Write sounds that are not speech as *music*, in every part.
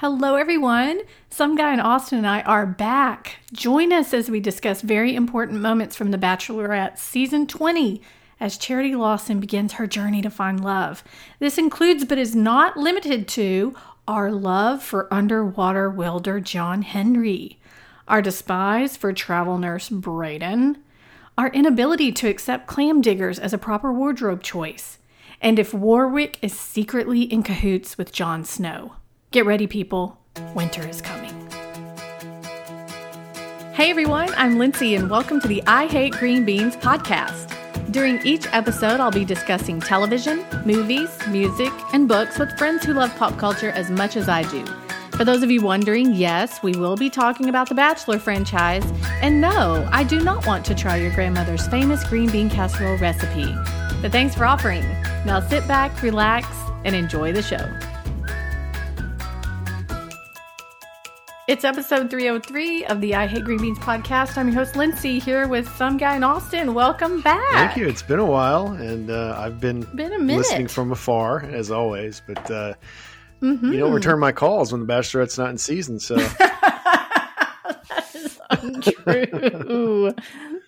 Hello, everyone. Some guy in Austin and I are back. Join us as we discuss very important moments from The Bachelorette season 20 as Charity Lawson begins her journey to find love. This includes, but is not limited to, our love for underwater welder John Henry, our despise for travel nurse Brayden, our inability to accept clam diggers as a proper wardrobe choice, and if Warwick is secretly in cahoots with Jon Snow. Get ready, people. Winter is coming. Hey everyone, I'm Lindsay, and welcome to the I Hate Green Beans podcast. During each episode, I'll be discussing television, movies, music, and books with friends who love pop culture as much as I do. For those of you wondering, yes, we will be talking about the Bachelor franchise. And no, I do not want to try your grandmother's famous green bean casserole recipe. But thanks for offering. Now sit back, relax, and enjoy the show. It's episode 303 of the I Hate Green Beans podcast. I'm your host, Lindsay, here with some guy in Austin. Welcome back. Thank you. It's been a while, and uh, I've been, Been a minute. listening from afar, as always. But uh, Mhm. you don't return my calls when the Bachelorette's not in season. So *laughs* that is untrue.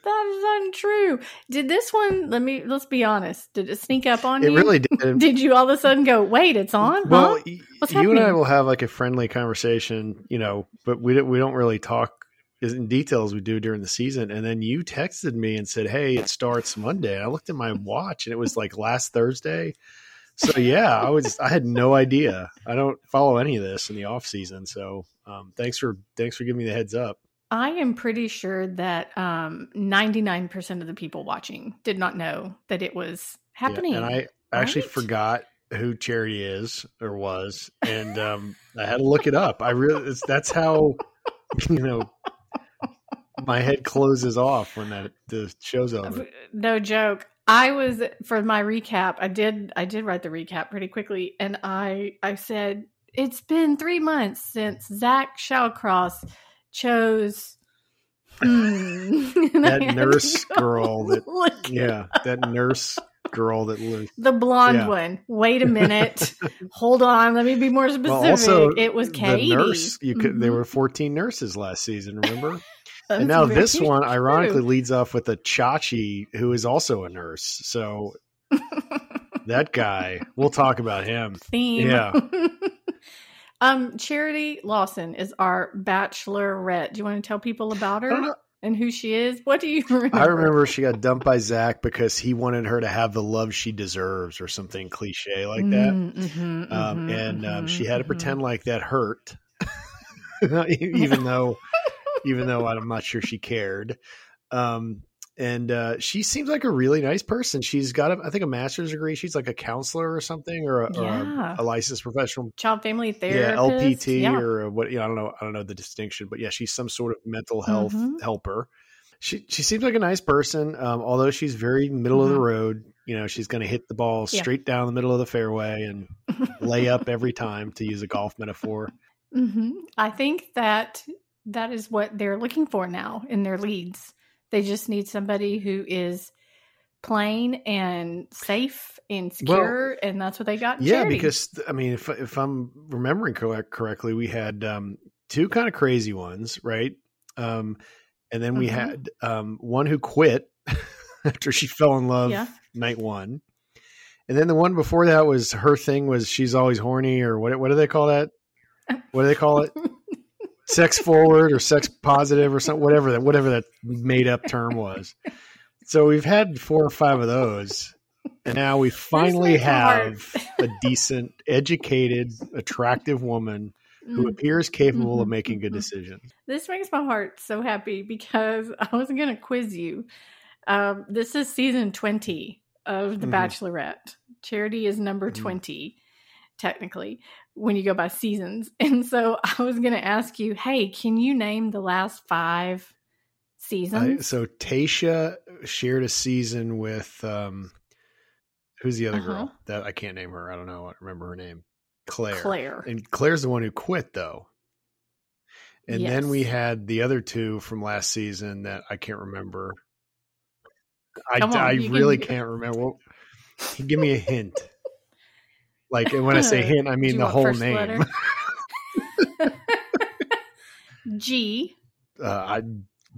That is untrue. Did this one? Let me. Let's be honest. Did it sneak up on it you? really did. *laughs* Did you all of a sudden go? Wait, it's on. well, huh? What's you and I will have like a friendly conversation, you know, but we don't, we don't really talk as in detail as we do during the season. And then you texted me and said, "Hey, it starts Monday." And I looked at my watch, and it was like last Thursday. So yeah, I was I had no idea. I don't follow any of this in the off season. So um, thanks for thanks for giving me the heads up. I am pretty sure that um, 99% of the people watching did not know that it was Yeah, happening. and I actually right? forgot who Charity is or was, and um, I had to look it up. I really that's how *laughs* you know my head closes off when that the show's over. no joke. I was for my recap. I did. I did write the recap pretty quickly, and I I said it's been three months since Zach Shallcross chose hmm. *laughs* That nurse girl that- *laughs* Yeah, that nurse girl that lives. The blonde Yeah. one. Wait a minute. *laughs* Hold on. Let me be more specific. Well, also it was Kaity. the nurse. You could. There Mhm. were fourteen nurses last season. Remember? And now this one, ironically, leads off with a Chachi who is also a nurse. So that guy, we'll talk about him. theme. Yeah. Um, Charity Lawson is our bachelorette. Do you want to tell people about her and who she is? What do you *laughs* remember? I remember she got dumped by Zach because he wanted her to have the love she deserves or something cliche like that. Mm, mhm, Um, mhm, and um, mhm, she had to pretend like that hurt, *laughs* even though, even though I'm not sure she cared. Um, and uh, she seems like a really nice person. She's got, a, I think, a master's degree. She's like a counselor or something, or a, or a, a licensed professional child family therapist, yeah lpt Yeah. or what you know i don't know i don't know the distinction but yeah she's some sort of mental health Mhm. helper she she seems like a nice person um, although she's very middle of the Mhm. road you know she's going to hit the ball Yeah. straight down the middle of the fairway and lay up every time to use a golf metaphor hmm I think that that is what they're looking for now in their leads. They just need somebody who is plain and safe and secure, and that's what they got. yeah Charity. because i mean if, if i'm remembering correct, correctly we had um, two kind of crazy ones right um, and then we Mhm. had um, one who quit *laughs* after she fell in love yeah, night one. And then the one before that was her thing was she's always horny or what what do they call that? *laughs* What do they call it? *laughs* sex forward or sex positive or something whatever that whatever that made up term was. So we've had four or five of those. And now we finally makes my heart- have a decent, educated, attractive woman who Mm. appears capable of Mhm, making good mhm. decisions. this makes my heart so happy because *laughs* I was going to quiz you. Um, this is season twenty of The Mhm. Bachelorette. Charity is number Mhm. twenty, technically, when you go by seasons. *laughs* And so I was going to ask you, hey, can you name the last five seasons? so Tayshia shared a season with um, who's the other Uh-huh. girl that I can't name her. I don't know. I remember her name. Clare. Clare. And Clare's the one who quit though. And then we had the other two from last season that I can't remember. I, on, I you can- really can't remember. Well, give me a hint. Like, and when I say *laughs* hint, I mean the whole name. *laughs* *laughs* G. Uh, I,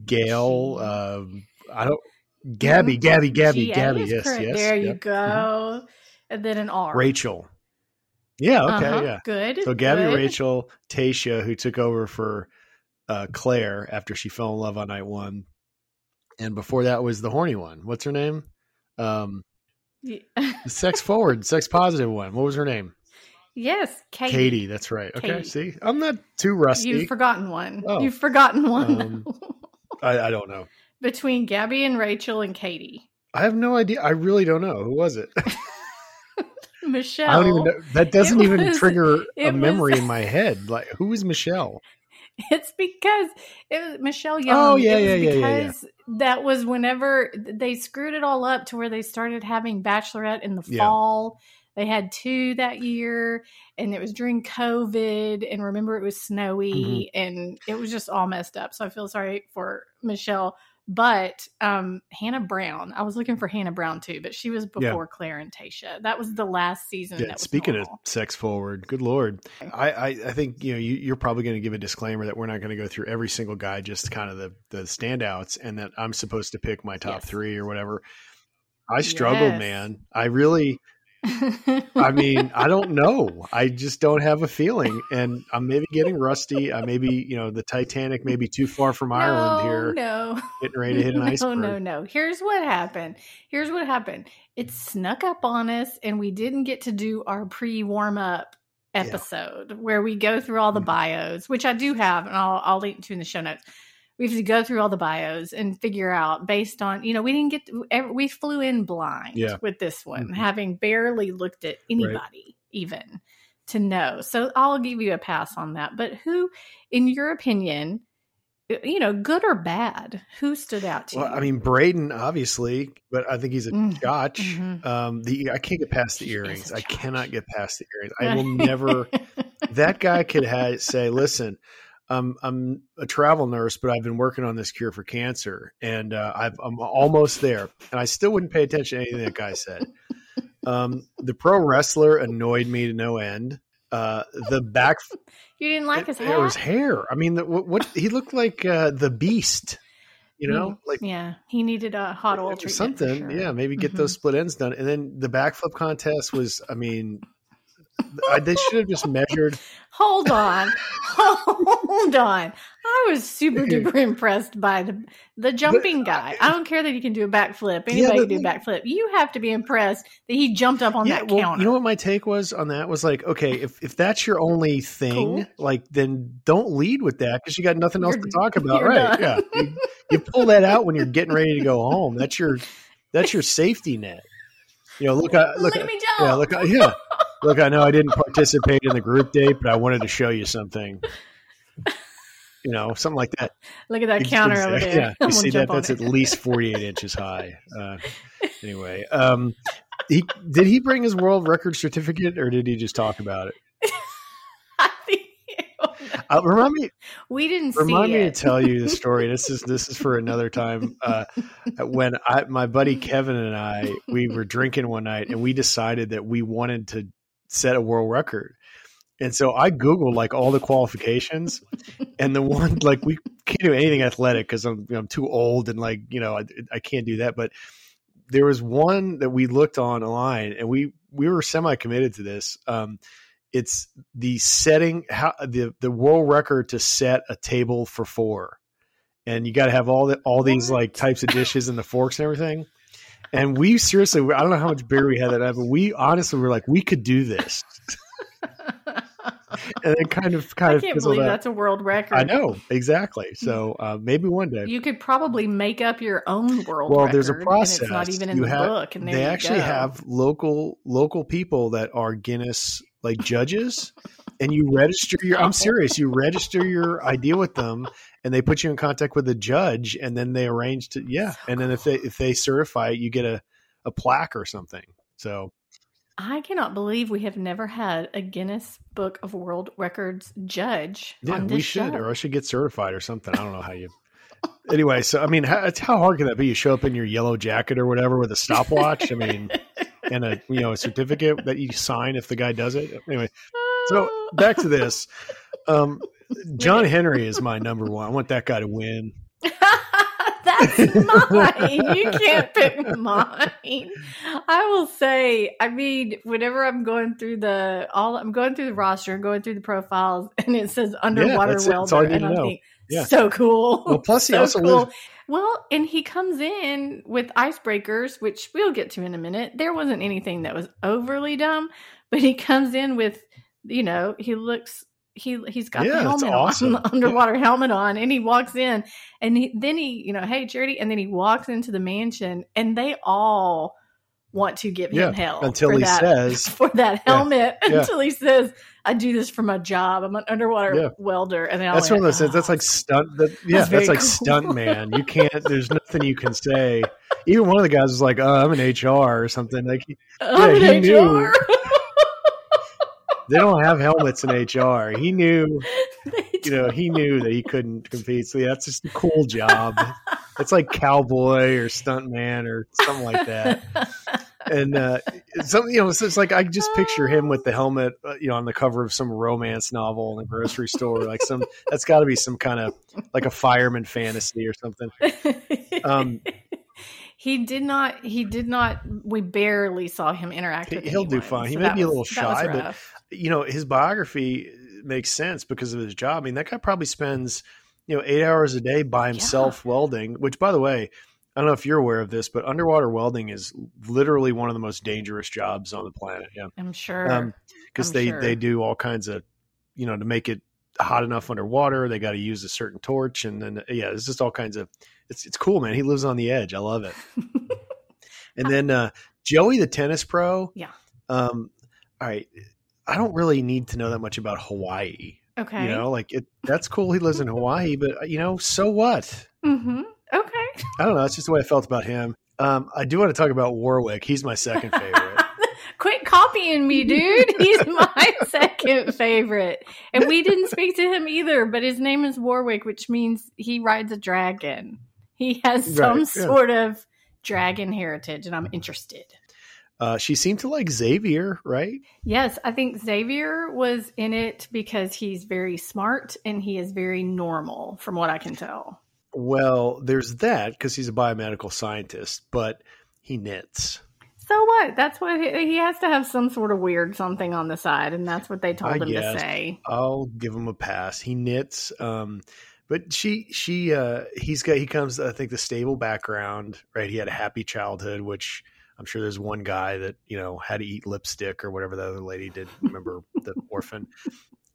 Gail. Um, I don't. Gabby, Gabby, Gabby, G-A Gabby. Yes, correct. yes. There you yep. go. And then an R. Rachel. Yeah. Okay. Uh-huh. Yeah. Good. So Gabby, good. Rachel, Tayshia, who took over for uh, Clare after she fell in love on night one, and before that was the horny one. What's her name? Um, The sex forward, sex positive one. What was her name? yes, Katie. Katie. That's right. Okay. See, I'm not too rusty. You've forgotten one. Oh. You've forgotten one Um, I, I don't know. *laughs* between Gabby and Rachel and Katie. I have no idea. I really don't know. Who was it? Michelle. *laughs* I don't even know. That doesn't It even trigger a memory was- in my head. Like, who is Michelle? *laughs* It's because it was Michelle Young. Oh, yeah, yeah, yeah, yeah, yeah. Because that was whenever they screwed it all up to where they started having Bachelorette in the Yeah. fall. They had two that year, and it was during COVID. And remember, it was snowy, Mm-hmm. and it was just all messed up. So I feel sorry for Michelle. But um, Hannah Brown, I was looking for Hannah Brown too, but she was Yeah. before Clare and Tayshia. That was the last season. Yeah, that was speaking normal. of sex forward, good lord, I, I, I think you know you, you're probably going to give a disclaimer that we're not going to go through every single guy, just kind of the the standouts, and that I'm supposed to pick my top Yes. three or whatever. I struggled, Yes. man. I really, I mean, I don't know. I just don't have a feeling, and I'm maybe getting rusty. I maybe you know the Titanic may be too far from Ireland here, No, getting ready to hit an *laughs* no, iceberg. no, no. Here's what happened. Here's what happened. It snuck up on us, and we didn't get to do our pre warm up Yeah. episode where we go through all the Mhm. bios, which I do have, and I'll I'll link to in the show notes. We have to go through all the bios and figure out based on you know we didn't get to, we flew in blind Yeah. with this one, Mhm. having barely looked at anybody even to know. So I'll give you a pass on that. But who, in your opinion, you know, good or bad, who stood out to Well, you? I mean, Brayden, obviously, but I think he's a Mm, scotch. mhm. Um, the I can't get past the earrings. i cannot get past the earrings. I will *laughs* never. that guy could have, say, "Listen, um, I'm a travel nurse, but I've been working on this cure for cancer, and uh, I've, I'm almost there." And I still wouldn't pay attention to anything that guy said. Um, the pro wrestler annoyed me to no end. Uh, the back *laughs* you didn't like his hair. it was hair. I mean, the, what, what he looked like uh, the Beast. You know, Mm, like yeah, he needed a hot oil for something. sure. Yeah, maybe get Mhm. those split ends done. And then the backflip contest was, I mean, I, they should have just measured. *laughs* Hold on, hold on. I was super *laughs* duper impressed by the the jumping guy. I don't care that he can do a backflip. Anybody Yeah, can do a backflip. You have to be impressed that he jumped up on yeah, that well, counter. you know what my take was on that was like, okay, if if that's your only thing, Cool. like then don't lead with that because you got nothing else You're- to talk about, right? done. Yeah, you, you pull that out when you're getting ready to go home. That's your that's your *laughs* safety net. You know, look, I, look, Look at uh, me jump. Uh, yeah, look, yeah. Look, I know I didn't participate in the group date, but I wanted to show you something. You know, something like that. Look at that You counter over there. Yeah, I'm you see that? That's it. at least 48 inches high. Uh, anyway, um, he did he bring his world record certificate, or did he just talk about it? *laughs* I think- Uh, remind me, we didn't remind see me to tell you the *laughs* story. This is this is for another time. Uh, when I, my buddy Kevin and I, we were drinking one night, and we decided that we wanted to set a world record. And so I googled like all the qualifications, *laughs* and the one like we can't do anything athletic because I'm I'm too old and like you know I, I can't do that. But there was one that we looked on online, and we we were semi committed to this. Um, it's the setting how the the world record to set a table for four, and you got to have all the all these What? like types of dishes and the forks and everything. And we seriously, I don't know how much beer we had that night, but we honestly were like, we could do this. *laughs* And it kind of kind I of can't fizzled believe out. that's a world record. I know exactly. So uh, maybe one day. You could probably make up your own world well, record. there's a and process. it's not even in You the have- book. And they actually go. have local local people that are Guinness like judges, and you register your. I'm serious. You register your idea with them, and they put you in contact with the judge, and then they arrange to yeah. So and then if they if they certify it, you get a a plaque or something. So I cannot believe we have never had a Guinness Book of World Records judge yeah, on this we should, show. or I should get certified or something. I don't know how you. Anyway, so I mean, how, how hard can that be? You show up in your yellow jacket or whatever with a stopwatch. I mean, *laughs* and a you know a certificate that you sign if the guy does it. Anyway, so back to this. Um, John Henry is my number one. I want that guy to win. *laughs* That's mine. you can't pick mine. I will say, I mean, whenever I'm going through the all, I'm going through the roster, going through the profiles, *laughs* and it says underwater. That's welder, all you need and I'm thinking, Yeah. so cool. Well, plus he *laughs* So also cool. lives. Well, and he comes in with icebreakers, which we'll get to in a minute. There wasn't anything that was overly dumb, but he comes in with, you know, he looks he he's got Yeah, the helmet awesome. on, *laughs* the underwater helmet on, and he walks in, and he, then he, you know, hey Charity, and then he walks into the mansion, and they all want to give Yeah, him hell until he that, says- *laughs* for that helmet until he says, "I do this for my job. I'm an underwater welder," and they all That's one of those things. That's "Oh, like stunt. That, *laughs* yeah, That's that's, like cool. stunt man. You can't. There's nothing you can say. Even one of the guys was like, "Oh, I'm an HR or something." Like he- Yeah, he knew. HR." they don't have helmets in HR. He knew. *laughs* You know, he knew that he couldn't compete. So yeah, that's just a cool job. It's like cowboy or stunt man or something like that. and uh something you know it's, it's like i just picture him with the helmet uh, you know on the cover of some romance novel in the grocery store like some that's got to be some kind of like a fireman fantasy or something Um, he did not. He did not. We barely saw him interact. He- with he'll do anyone, fine. He so may that be a little shy, but you know his biography makes sense because of his job i mean that guy probably spends you know eight hours a day by himself welding which by the way i don't know if you're aware of this but underwater welding is literally one of the most dangerous jobs on the planet yeah I'm sure. Um, because I'm they sure. they do all kinds of you know to make it hot enough underwater they got to use a certain torch and then yeah it's just all kinds of it's it's cool man he lives on the edge i love it *laughs* and then uh joey the tennis pro Yeah. um all right i don't really need to know that much about hawaii okay. you know like it that's cool he lives in hawaii but uh, you know so what hmm Okay. i don't know that's just the way i felt about him um i do want to talk about warwick he's my second favorite copying me, dude. *laughs* He's my *laughs* second favorite. And we didn't speak to him either, but his name is Warwick, which means he rides a dragon. He has some Right, yeah. sort of dragon heritage, and I'm interested. uh she seemed to like xavier right Yes, I think Xavier was in it because he's very smart and he is very normal, from what I can tell. Well, there's that because he's a biomedical scientist, but he knits. So what? That's what he, he has to have some sort of weird something on the side, and that's what they told I him guess. to say. I'll give him a pass. He knits. Um, but she, she, uh, he's got, he comes, I think, the stable background, right? He had a happy childhood, which I'm sure there's one guy that, you know, had to eat lipstick or whatever the other lady did. Remember the *laughs* orphan?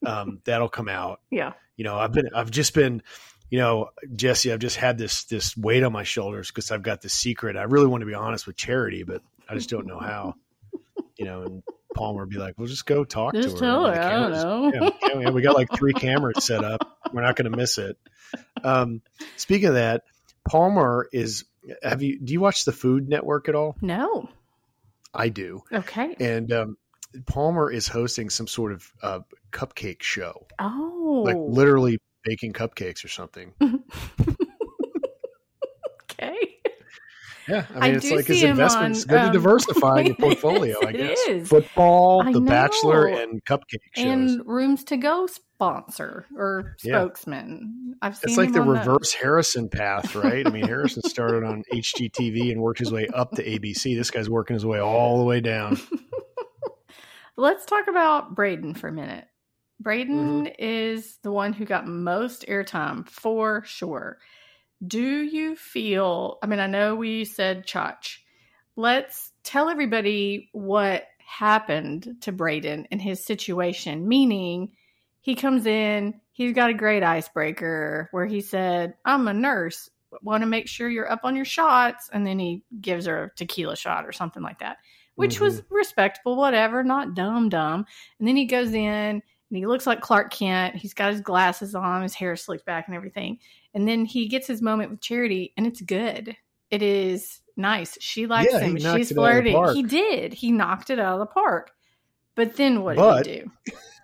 Um, that'll come out. Yeah. you know i've been i've just been you know jesse i've just had this this weight on my shoulders because i've got this secret i really want to be honest with charity but i just don't know how you know and palmer would be like "We'll just go talk Just to her tell her, I don't know. yeah, yeah, we got like three cameras set up we're not going to miss it um speaking of that palmer is have you do you watch the food network at all No. i do Okay. and um palmer is hosting some sort of uh cupcake show Oh. like literally baking cupcakes or something *laughs* okay. Yeah, I I mean, it's like his see him investment. It's on, good to um, diversify your *laughs* portfolio, I is, it guess. is. Football, I The Bachelor, and cupcake shows. And Rooms to Go sponsor or Yeah. spokesman. I've seen it's like the on those. reverse Harrison path, right? I mean, Harrison started on HGTV and worked his way up to ABC. This guy's working his way all the way down. *laughs* Let's talk about Brayden for a minute. Brayden Mm-hmm. is the one who got most airtime for sure. Do you feel? I mean, I know we said Chach. Let's tell everybody what happened to Brayden and his situation. Meaning, he comes in, he's got a great icebreaker where he said, I'm a nurse, want to make sure you're up on your shots. And then he gives her a tequila shot or something like that, which was mm-hmm. respectable, whatever, not dumb, dumb. And then he goes in and he looks like Clark Kent. He's got his glasses on, his hair slicked back and everything. And then he gets his moment with Charity, and it's good. It is nice. She likes Yeah, him. She's it out of the flirting. He did. He knocked it out of the park. But then what But- did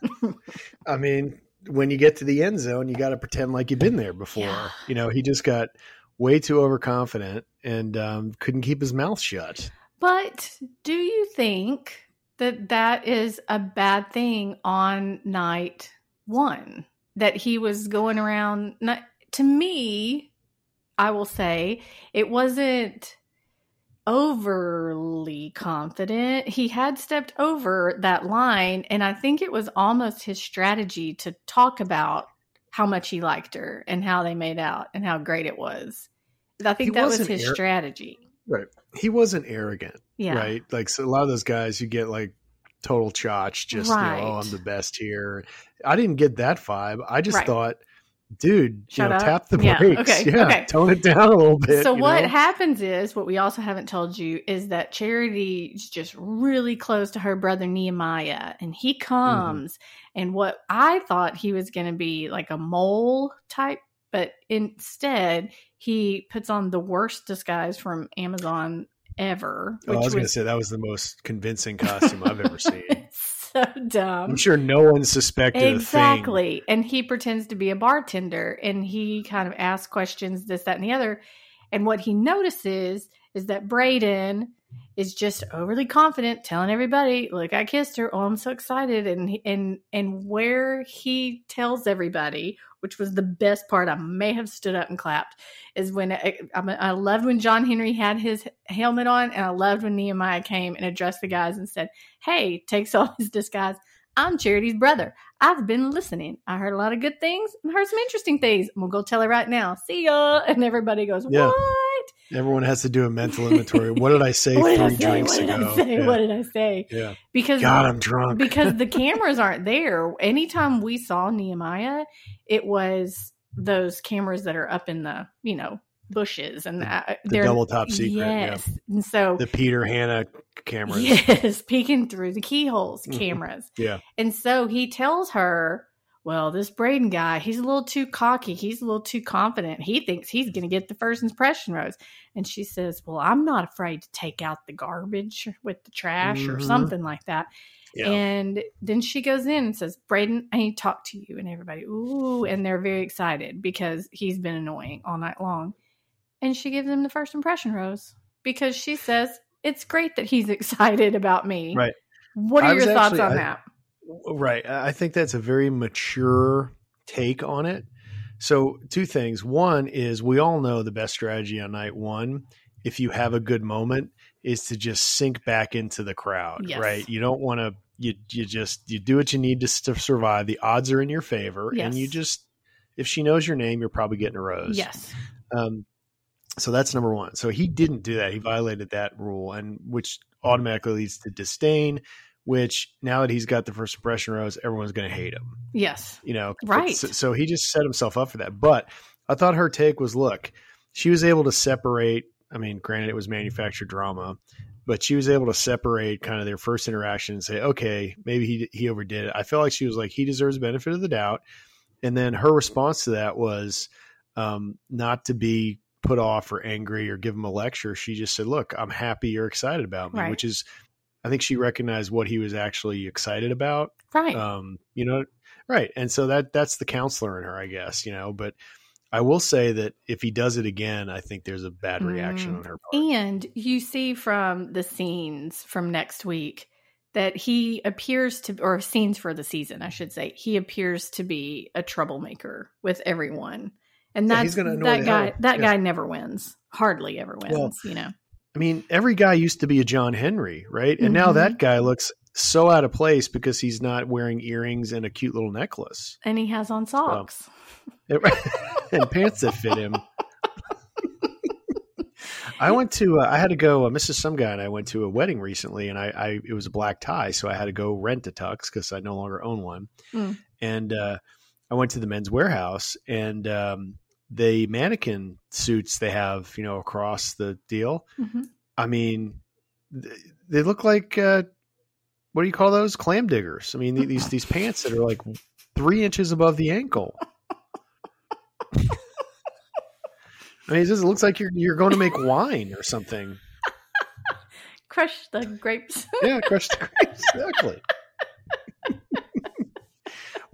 he do? *laughs* I mean, when you get to the end zone, you got to pretend like you've been there before. Yeah. You know, he just got way too overconfident and um, couldn't keep his mouth shut. But do you think that that is a bad thing on night one? that he was going around. Not, to me, I will say it wasn't overly confident. He had stepped over that line, and I think it was almost his strategy to talk about how much he liked her and how they made out and how great it was. I think He that was his ar- strategy. Right. He wasn't arrogant. Yeah. Right. Like so a lot of those guys you get like total chotch, just you know, oh, I'm the best here. I didn't get that vibe. I just Right. thought, dude, Shut you know, up. tap the Yeah, brakes. okay, *laughs* Yeah. okay. Tone it down a little bit. So what know? happens is what we also haven't told you is that Charity is just really close to her brother Nehemiah, and he Mm-hmm. comes, and what I thought he was going to be like a mole type, but instead he puts on the worst disguise from Amazon ever, Oh, I was, going to say that was the most convincing costume I've ever *laughs* seen. so dumb. I'm sure no one suspected a thing. Exactly. And he pretends to be a bartender and he kind of asks questions, this, that, and the other. And what he notices is that Brayden is just overly confident, telling everybody, "Look, I kissed her. Oh, I'm so excited!" And and and where he tells everybody, which was the best part, I may have stood up and clapped, is when eh, I, I, I loved when John Henry had his helmet on, and I loved when Nehemiah came and addressed the guys and said, "Hey," takes *laughs* off his disguise. I'm Charity's brother. I've been listening. I heard a lot of good things and heard some interesting things. I'm gonna go tell her right now. See ya. *laughs* And everybody goes, Yeah. What? Everyone has to do a mental inventory. What did I say *laughs* What did three drinks What did ago? I say? Yeah. What did I say? yeah. Because God, I'm drunk. because the *laughs* cameras aren't there. Anytime we saw Nehemiah, it was those cameras that are up in the you know bushes and uh, the double top secret, yeah. Yes, and so the Peter Hanna cameras. yes, *laughs* peeking through the keyholes Mhm. cameras. Yeah. And so he tells her, well, this Brayden guy, he's a little too cocky. He's a little too confident. He thinks he's going to get the first impression rose. And she says, well, I'm not afraid to take out the garbage with the trash or Mhm. something like that. Yeah. And then she goes in and says, Brayden, I need to talk to you. And everybody, ooh, and they're very excited because he's been annoying all night long. And she gives him the first impression rose because she says, it's great that he's *laughs* excited about me. Right. What are your thoughts actually- on I- that? Right. I think that's a very mature take on it. So, two things. One is we all know the best strategy on night one, if you have a good moment, is to just sink back into the crowd, Yes. right? You don't want to, you, you just, you do what you need to, to survive. The odds are in your favor. And you just, if she knows your name, you're probably getting a rose. Yes. Um, so that's number one. So he didn't do that. He violated that rule, and which automatically leads to disdain. Which now that he's got the first impression rose, everyone's going to hate him. Yes. You know, Right. So, so he just set himself up for that. But I thought her take was, look, she was able to separate. I mean, granted, it was manufactured drama, but she was able to separate kind of their first interaction and say, okay, maybe he he overdid it. I felt like she was like, he deserves the benefit of the doubt. And then her response to that was um, not to be put off or angry or give him a lecture. She just said, look, I'm happy you're excited about me, Right. which is, I think she recognized what he was actually excited about. Right. Um, you know, right. And so that that's the counselor in her, I guess, you know, but I will say that if he does it again, I think there's a bad reaction Mm. on her part. and you see from the scenes from next week that he appears to, or scenes for the season, I should say, he appears to be a troublemaker with everyone. And Yeah, that's annoy that guy. hell- That yeah. guy never wins. Hardly ever wins. Well, you know. I mean, every guy used to be a John Henry, right? And now Mhm. that guy looks so out of place because he's not wearing earrings and a cute little necklace And he has on socks. *laughs* and pants that fit him. I went to, uh, I had to go, uh, Mrs. Some Guy and I went to a wedding recently and I, I, it was a black tie. So I had to go rent a tux because I no longer own one. Mm. And, uh, I went to the Men's Wearhouse and, um, the mannequin suits they have, you know, across the deal. Mhm. I mean, they look like, uh, what do you call those? Clam diggers. I mean, these, these pants that are like three inches above the ankle. I mean, it just looks like you're you're going to make wine or something. *laughs* Crush the grapes. Yeah, crush the grapes. Exactly.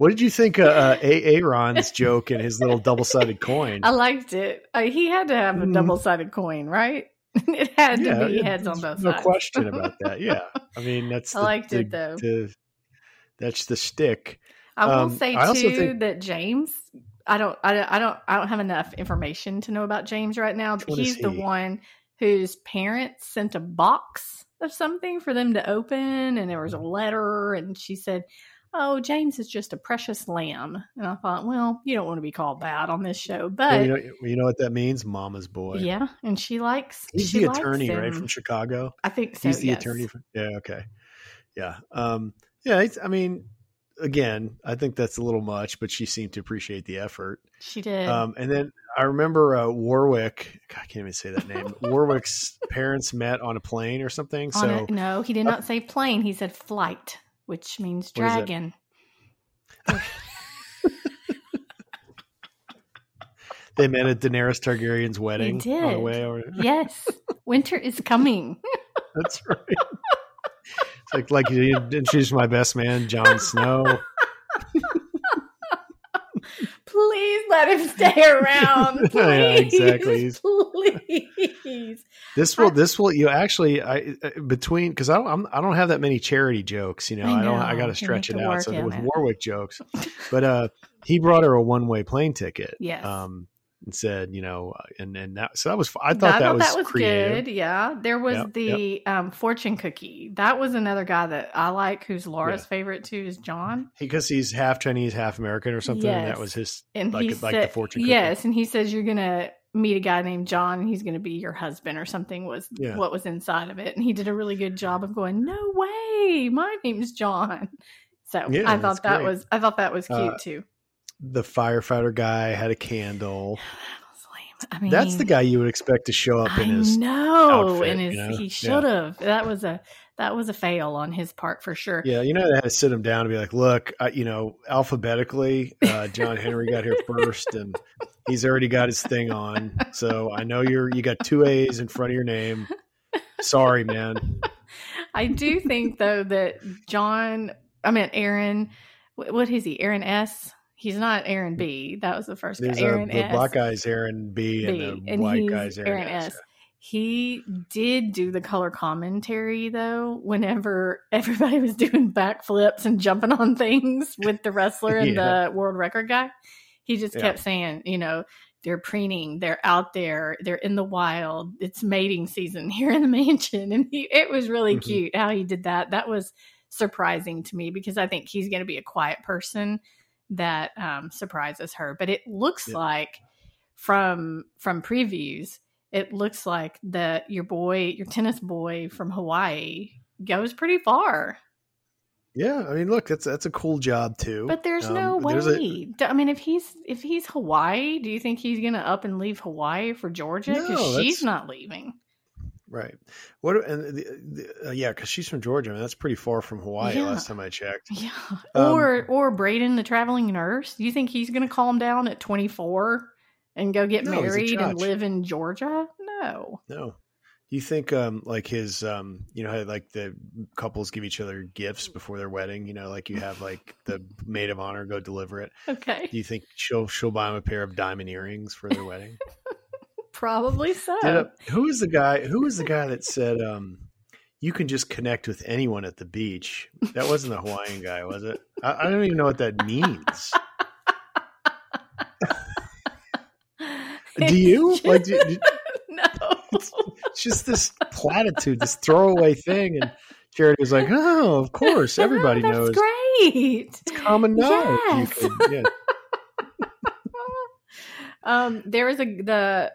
What did you think of uh, *laughs* Aaron's joke and his little double sided coin? I liked it. Uh, he had to have a Mm. double sided coin, right? *laughs* it had to be yeah, heads on both no sides. No question about that. Yeah, *laughs* I mean that's I the, liked the- it, though. the- that's the stick. I will Um, say I too think- that James. I don't. I don't. I don't. I don't have enough information to know about James right now. But he's the one whose parents sent a box of something for them to open, and there was a letter, and she said, "Oh, James is just a precious lamb." And I thought, well, you don't want to be called bad on this show, but you know, you know what that means? Mama's boy. yeah, and she likes. He's she the attorney, right, from Chicago. I think so. He's the yes. attorney. For, yeah. Okay. Yeah. Um. Yeah. It's, I mean, again, I think that's a little much, but she seemed to appreciate the effort. She did. Um. And then I remember uh, Warwick. God, I can't even say that name. Warwick's parents met on a plane or something. On So a- no, he did not say plane. He said flight, which means What is it? dragon. *laughs* they met at Daenerys Targaryen's wedding on the did. way over. Yes, winter is coming. *laughs* That's right. It's like like you introduced my best man, Jon Snow. *laughs* Please let him stay *laughs* around. Please, Yeah, exactly. *laughs* Please. This will this will you actually I uh, between because I don't I'm, I don't have that many charity jokes. You know I I, don't I got to stretch it out. So with it. Warwick jokes, *laughs* but uh, he brought her a one way plane ticket. Yes. Um, and said you know uh, and and that so that was I thought that, was, that creative. good. Yeah, there was Yep, the Um, fortune cookie. That was another guy that I like. Who's Laura's Yeah. favorite too? Is John. because he's half Chinese, half American or something. And that was his And like he like said, the fortune. cookie. yes, and he says you're gonna meet a guy named John, and he's gonna be your husband or something. Was Yeah. what was inside of it, and he did a really good job of going, "No way, my name's John." So Yeah, I thought that great. was I thought that was cute Uh, too. The firefighter guy had a candle. *sighs* That was lame. I mean, That's the guy you would expect to show up I in his. no, and his, you know? he should have. That was a that was a fail on his part for sure. Yeah, you know, they had to sit him down and be like, "Look, I, you know, alphabetically, uh, John Henry got here first, and he's already got his thing on. So I know you're you got two A's in front of your name. Sorry, man. *laughs* I do think though that John, I mean Aaron, what is he? Aaron S. He's not Aaron B. That was the first guy. There's a, Aaron the S. black guy's Aaron B, and the and white guy's Aaron, Aaron S. S. He did do the color commentary though. Whenever *laughs* everybody was doing backflips and jumping on things with the wrestler and *laughs* Yeah. the world record guy, he just Yeah. kept saying, you know, they're preening, they're out there, they're in the wild. It's mating season *laughs* here in the mansion, and he, it was really Mhm. cute how he did that. That was surprising to me because I think he's going to be a quiet person that um, surprises her. But it looks Yeah. like from from previews, it looks like that your boy, your tennis boy from Hawaii, goes pretty far. Yeah, I mean, look, that's that's a cool job too. But there's Um, no way. there's a- I mean, if he's if he's Hawaii, do you think he's gonna up and leave Hawaii for Georgia? Because No, she's not leaving. Right. What and the, the, uh, yeah, because she's from Georgia. I mean, that's pretty far from Hawaii. Yeah. Last time I checked. Yeah. *laughs* Um, or or Brayden, the traveling nurse. Do you think he's gonna calm down at 24 and go get No, married and live in Georgia? No. No. Do you think um like his um you know how like the couples give each other gifts before their wedding, you know, like you have like the maid of honor go deliver it. *laughs* Okay. Do you think she'll she'll buy him a pair of diamond earrings for their wedding? *laughs* Probably so. Did who the guy who was the guy that said um you can just connect with anyone at the beach? That wasn't the Hawaiian guy, was it? I, I don't even know what that means. Do you? Like do, do- *laughs* no. it's just this platitude, this throwaway thing. And Charity was like, "Oh, of course, *laughs* everybody That's knows. great. It's common knowledge. Yes. Yeah. Um, there was a the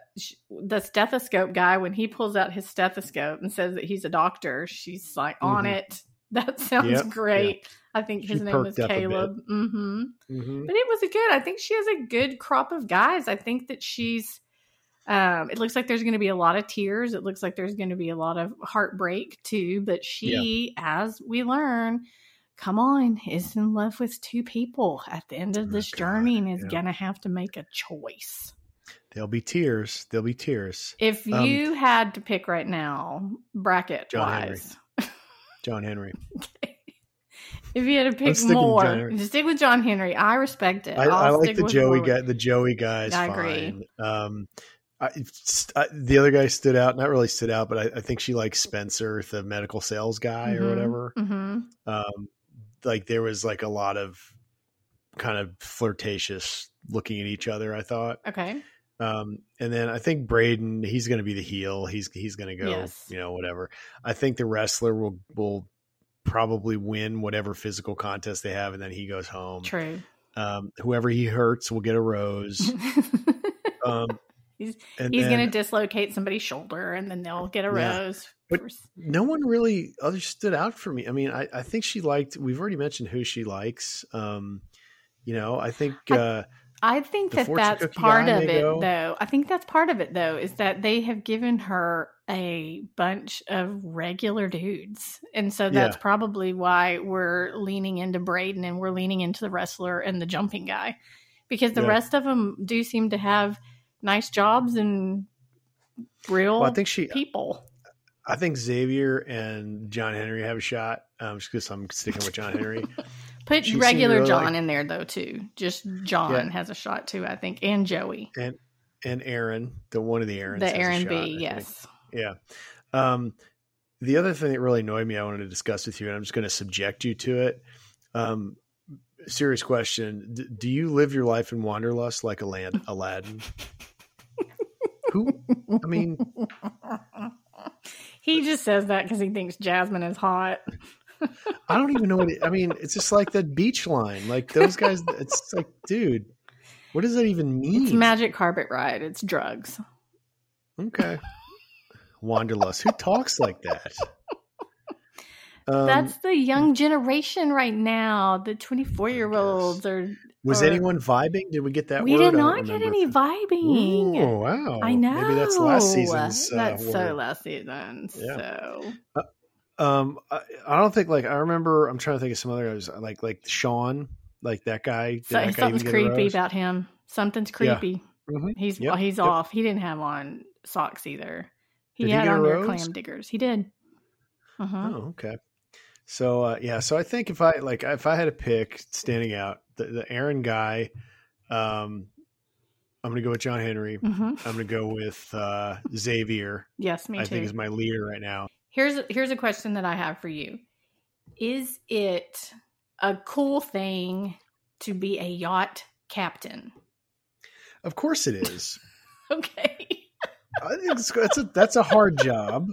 the stethoscope guy when he pulls out his stethoscope and says that he's a doctor. She's like on Mhm. it. *laughs* That sounds Yep, great. I think his She name was perked up a bit. Caleb. hmm Mhm. But it was a good. I think she has a good crop of guys. I think that she's. Um, it looks like there's going to be a lot of tears. It looks like there's going to be a lot of heartbreak too. But she, as we learn, come on, is in love with two people at the end of this journey and is yeah. going to have to make a choice. There'll be tears. There'll be tears. If Um, you had to pick right now, bracket John Henry. wise, *laughs* John Henry. if you had to pick with more, just stick with John Henry. I respect it. I, I'll like the Joey guy. The Joey guy is I fine. agree. Um, I, I, the other guy stood out. Not really stood out, but I, I think she likes Spencer, the medical sales guy or Mhm, whatever. mhm. Um, like there was like a lot of kind of flirtatious looking at each other. I thought. Okay. Um, and then I think Brayden, he's going to be the heel. He's he's going to go, Yes. you know, whatever. I think the wrestler will will probably win whatever physical contest they have, and then he goes home. True. Um, whoever he hurts will get a rose. *laughs* Um, he's and he's going to dislocate somebody's shoulder and then they'll get a Yeah. rose. But- no one really other stood out for me. I mean, I, I think she liked. We've already mentioned who she likes. Um, you know, I think I- uh, I think that that's part of it, go. though. I think that's part of it, though, is that they have given her a bunch of regular dudes. And so that's Yeah. probably why we're leaning into Brayden and we're leaning into the wrestler and the jumping guy because the Yeah. rest of them do seem to have nice jobs and real well, I think she. people. I think Xavier and John Henry have a shot. Um, just because I'm sticking with John Henry. *laughs* Put she regular really John like- in there, though, too. Just John Yeah. has a shot, too, I think, and Joey. and and Aaron, the one of the Aaron's, the Aaron shot, I B, think. yes. Yeah. Um, the other thing that really annoyed me, I wanted to discuss with you, and I'm just going to subject you to it. Um, serious question: D- Do you live your life in wanderlust like a land Aladdin? *laughs* Who? I mean, he just says that because he thinks Jasmine is hot. I don't even know what. It, I mean, it's just like that beach line. Like those guys. It's *laughs* like, dude, what does that even mean? It's magic carpet ride. It's drugs. Okay. Wanderlust. Who talks like that? Um, That's the young generation right now. The 24 year olds are. was anyone vibing? Did we get that we word? did don't get any vibing. Oh wow! I know. Maybe that's last season's. Uh, That's so word. last season. Yeah. So Um, I, I don't think like I remember. I'm trying to think of some other guys like like Sean, like that guy. So, that guy something's even creepy about him. Something's Yeah. creepy. Mhm. He's Yep, he's yep. off. He didn't have on socks either. He Did had a on their clam diggers. He did. Uh-huh. Oh, okay. So uh, yeah, so I think if I like if I had a pick standing out, the, the Aaron guy, um, I'm gonna go with John Henry. hmm I'm gonna go with uh, Xavier. Yes, me I too. think is my leader right now. Here's here's a question that I have for you. Is it a cool thing to be a yacht captain? Of course it is. *laughs* Okay. I think it's, that's a that's a hard job.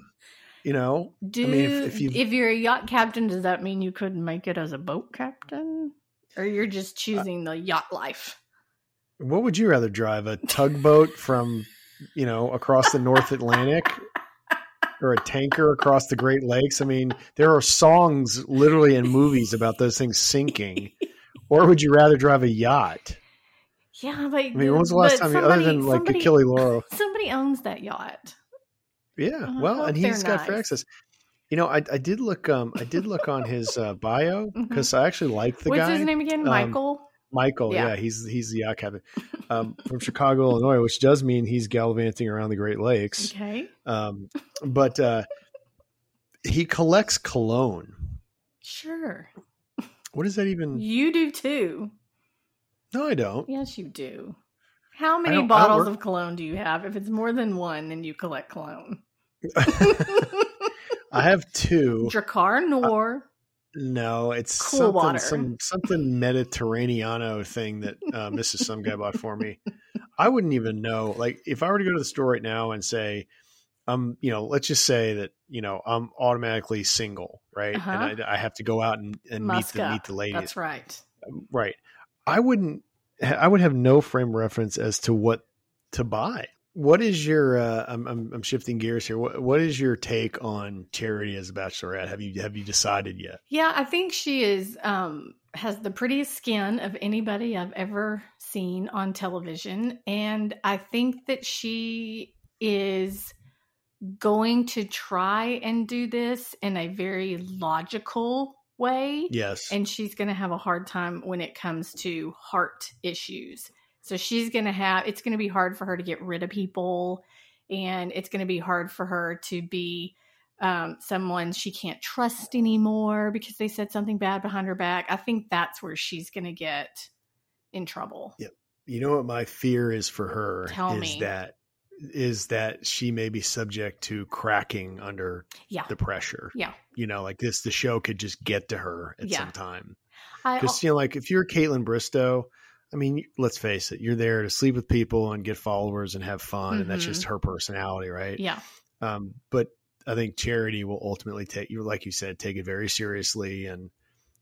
You know, Do mean, if- if if, you- you're a yacht captain, does that mean you couldn't make it as a boat captain? Or you're Uh, just choosing the yacht life? what would you rather drive a tugboat from you know across the North Atlantic or a tanker across the Great Lakes? I mean, there are songs literally in movies about those things sinking. Or would you rather drive a yacht? Yeah, but I mean, when was the last time, other than like somebody, Achille Lauro? *laughs* somebody owns that yacht. Yeah, I well, and he's got nice. access. You know, I, I did look um I did look on his uh, bio because I actually like the What's guy. his name again? Um, Michael. Michael, Yeah. yeah. he's he's the yacht captain um, *laughs* from Chicago, Illinois, which does mean he's gallivanting around the Great Lakes. Okay. Um, but uh, he collects cologne. Sure. What does that even? You do too. No, I don't. Yes, you do. How many don't- I don't bottles of cologne do you have? If it's more than one, then you collect cologne. *laughs* I have two. Drakkar Noir. No, it's Cool something water. some something Mediterraneano thing that uh, Mrs. Some guy bought for me. I wouldn't even know. Like if I were to go to the store right now and say, um, you know, let's just say that you know I'm automatically single, right? Uh-huh. And I, I have to go out and, and meet the up. meet the ladies, That's right. right? I wouldn't. I would have no frame reference as to what to buy. What is your? Uh, I'm, I'm I'm shifting gears here. What what is your take on Charity as a bachelorette? Have you have you decided yet? Yeah, I think she is um has the prettiest skin of anybody I've ever seen on television and I think that she is going to try and do this in a very logical way Yes. and she's going to have a hard time when it comes to heart issues. So she's going to have it's going to be hard for her to get rid of people and it's going to be hard for her to be um, someone she can't trust anymore because they said something bad behind her back. I think that's where she's going to get in trouble. Yeah. You know what my fear is for her Tell is me. that is that she may be subject to cracking under Yeah. the pressure. Yeah. You know, like this the show could just get to her at Yeah. some time. Because you know, like if you're Kaitlyn Bristowe, I mean, let's face it, you're there to sleep with people and get followers and have fun, and that's Mhm. just her personality, right? yeah, Um, but I think Charity will ultimately take you, like you said, take it very seriously. And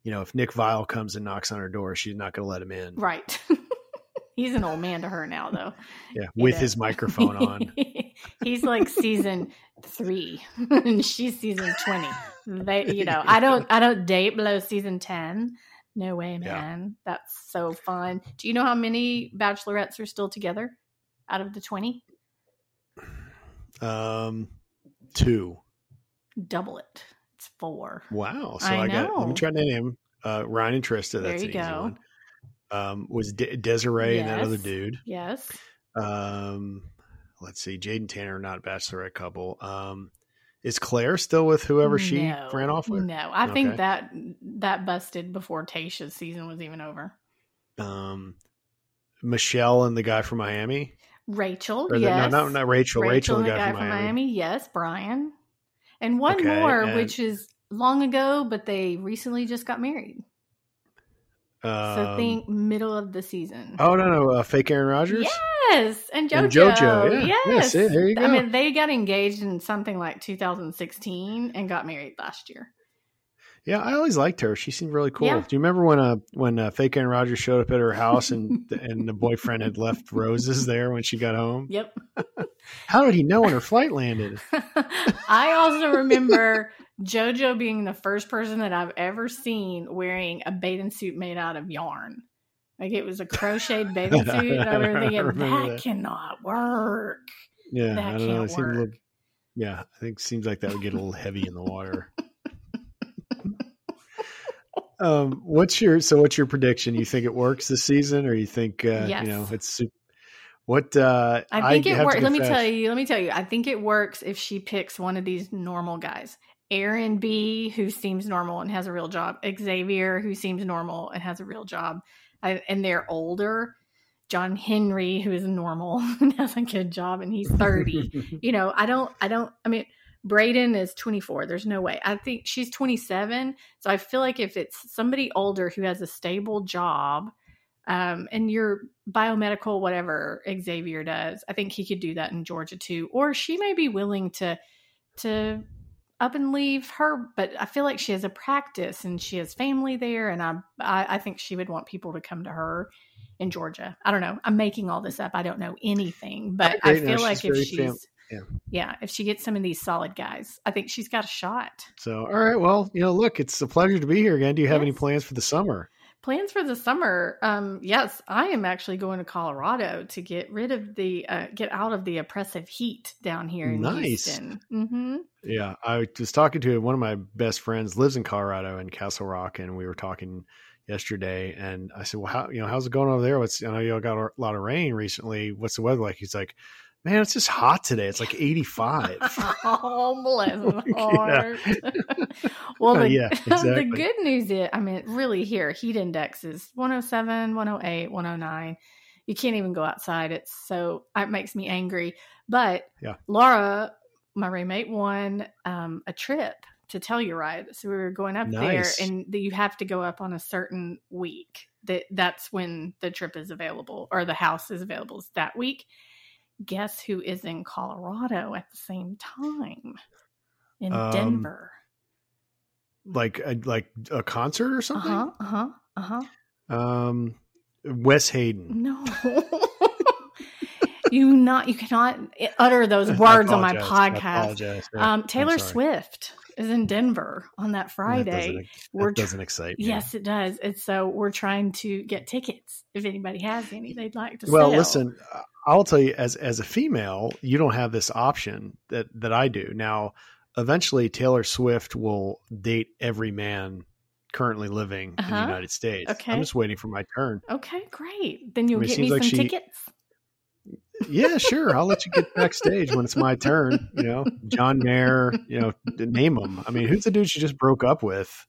you know, if Nick Viall comes and knocks on her door, she's not going to let him in. right. *laughs* He's an old man to her now, though. *laughs* Yeah, You with his microphone on. *laughs* He's like season three, and she's season twenty. They, you know, I don't, I don't date below season ten. No way, Yeah. man. That's so fun. Do you know how many bachelorettes are still together out of the twenty? Um, two. Double it. It's four. Wow. So I I, got. Let me try to name uh, Ryan and Trista. There That's you an easy go. one. Um, was De- Desiree and that other dude. Yes. Um, let's see, Jaden Tanner, not a bachelorette couple. Um, is Clare still with whoever she No, ran off with? No, I think that that busted before Tayshia's season was even over. Um, Michelle and the guy from Miami. Rachel, Or the- yes. no, not not Rachel. Rachel, and the guy, from Miami. Yes, Bryan. And one Okay, more, and- which is long ago, but they recently just got married. So Um, think middle of the season. Oh no, no, uh, fake Aaron Rodgers. Yes, and JoJo. And JoJo, yeah. Yes. see, there you go. I mean, they got engaged in something like 2016 and got married last year. Yeah, I always liked her. She seemed really cool. Yeah. Do you remember when uh when uh, fake Aaron Rodgers showed up at her house and *laughs* and the boyfriend had left roses there when she got home? Yep. How did he know when her flight landed? *laughs* I also remember JoJo being the first person that I've ever seen wearing a bathing suit made out of yarn. Like it was a crocheted *laughs* bathing suit, and I remember I remember that, that. cannot work. Yeah, That I don't know. It seemed a little, yeah, I think it seems like that would get a little heavy in the water. *laughs* um, what's your so? What's your prediction? You think it works this season, or you think uh, Yes. you know it's su- what? Uh, I think it works. Let me tell you. Let me tell you. I think it works if she picks one of these normal guys. Aaron B, who seems normal and has a real job. Xavier, who seems normal and has a real job, I, and they're older. John Henry, who is normal *laughs* and has a good job, and he's thirty. *laughs* you know, I don't, I don't, I mean, Brayden is 24. There's no way. I think she's 27. So I feel like if it's somebody older who has a stable job, um, and your biomedical, whatever Xavier does, I think he could do that in Georgia too. Or she may be willing to, to up and leave her, but I feel like she has a practice and she has family there. And I, I, I think she would want people to come to her in Georgia. I don't know. I'm making all this up. I don't know anything, but I. No, feel like she's if she's, fam- yeah. yeah, if she gets some of these solid guys, I think she's got a shot. So, all right. Well, you know, look, it's a pleasure to be here again. Do you have any plans for the summer? Plans for the summer? Um, yes, I am actually going to Colorado to get rid of the, uh, get out of the oppressive heat down here in Nice. Houston. hmm Yeah, I was talking to one of my best friends lives in Colorado in Castle Rock, and we were talking yesterday. And I said, "Well, how you know how's it going over there? What's I know y'all got a lot of rain recently. What's the weather like?" He's like, "Man, it's just hot today. It's like eighty five. *laughs* oh, bless *laughs* heart. *laughs* well, the, Yeah, the good news is, I mean, really here, heat index is 107, 108, 109. You can't even go outside. It's so, it makes me angry. But Yeah. Laura, my roommate, won um, a trip to Telluride. So we were going up Nice. there, and you have to go up on a certain week. That That's when the trip is available or the house is available. That week guess who is in Colorado at the same time? In Um, Denver. like a, like a concert or something." Uh huh. Uh huh. Um, Wes Hayden. No. *laughs* you not. You cannot utter those words on my podcast. Yeah, Um, Taylor. Swift is in Denver on that That Friday. doesn't, that doesn't excite me. Yes, it does. And so we're trying to get tickets if anybody has any they'd like to Well, sell. listen, I'll tell you as as a female, you don't have this option that that I do. Now, eventually Taylor Swift will date every man currently living in Uh-huh. the United States. Okay. I'm just waiting for my turn. Okay, great. Then you'll mean, get me seems some like she- tickets. Yeah, *laughs* sure. I'll let you get backstage when it's my turn. You know, John Mayer. You know, name them. I mean, who's the dude she just broke up with?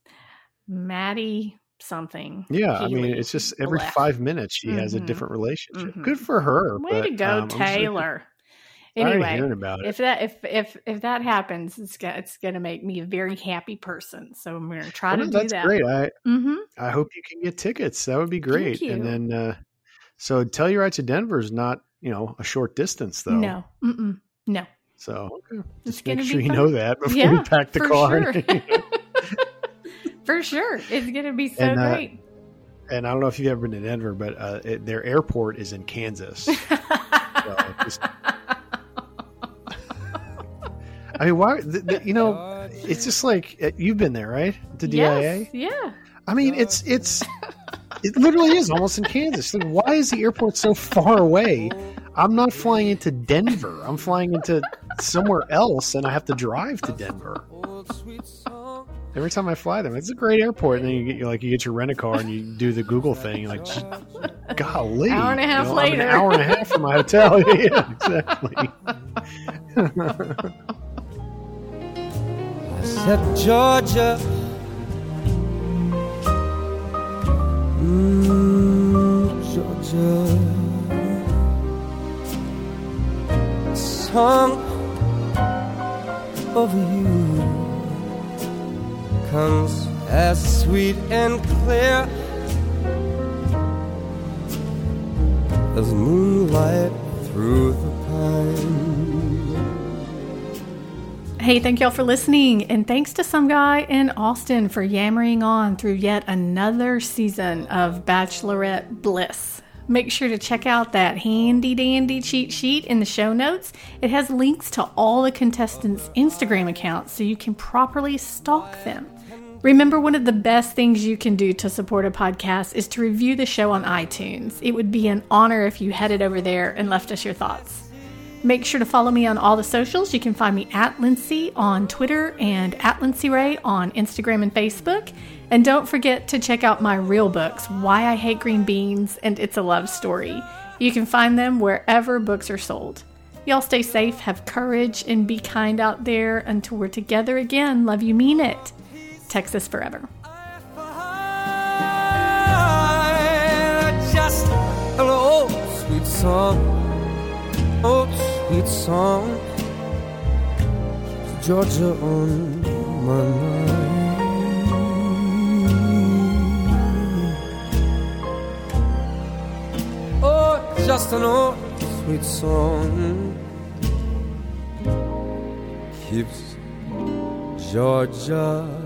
Matty something. Yeah, I mean, it's just every left. five minutes she has a Mhm. different relationship. Mhm. Good for her. Way but, to go, um, just- Taylor. *laughs* Anyway, hearing about it. if that if if if that happens, it's gonna it's gonna make me a very happy person. So I'm gonna try Well, to do that's that. great. I Mm-hmm. I hope you can get tickets. That would be great. And then, uh, so Telluride to Denver is not, you know, a short distance though. No, mm-mm, no. So okay. It's just make sure you know that *laughs* before Yeah, you pack the car. sure. *laughs* For sure, it's gonna be so And, uh, great. and I don't know if you've ever been to Denver, but uh, it, their airport is in Kansas. *laughs* So *laughs* I mean, why? The, the, you know, it's just like uh, you've been there, right? The DIA. Yes, yeah. I mean, it's it's it literally is almost in Kansas. Like, why is the airport so far away? I'm not flying into Denver. I'm flying into somewhere else, and I have to drive to Denver. Every time I fly them, it's a great airport. And then you get you like you get your rent a car and you do the Google thing. You're like, golly, Hour and a half I'm an later." hour and a half from my hotel. *laughs* *laughs* yeah, exactly. I said, Georgia. Mm, Georgia. Song of you comes as sweet and clear as moonlight through the pine. Hey, thank y'all for listening, and thanks to some guy in Austin for yammering on through yet another season of Bachelorette Bliss. Make sure to check out that handy dandy cheat sheet in the show notes. It has links to all the contestants' Instagram accounts so you can properly stalk them. Remember, one of the best things you can do to support a podcast is to review the show on iTunes. It would be an honor if you headed over there and left us your thoughts. Make sure to follow me on all the socials. You can find me at Lindsay on Twitter and at Lindsay Ray on Instagram and Facebook. And don't forget to check out my real books, Why I Hate Green Beans and It's a Love Story. You can find them wherever books are sold. Y'all stay safe, have courage, and be kind out there until we're together again. Love you, mean it. Texas forever. Just an old sweet song, old sweet song, Georgia on my mind. Oh, just an old sweet song keeps Georgia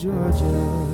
Georgia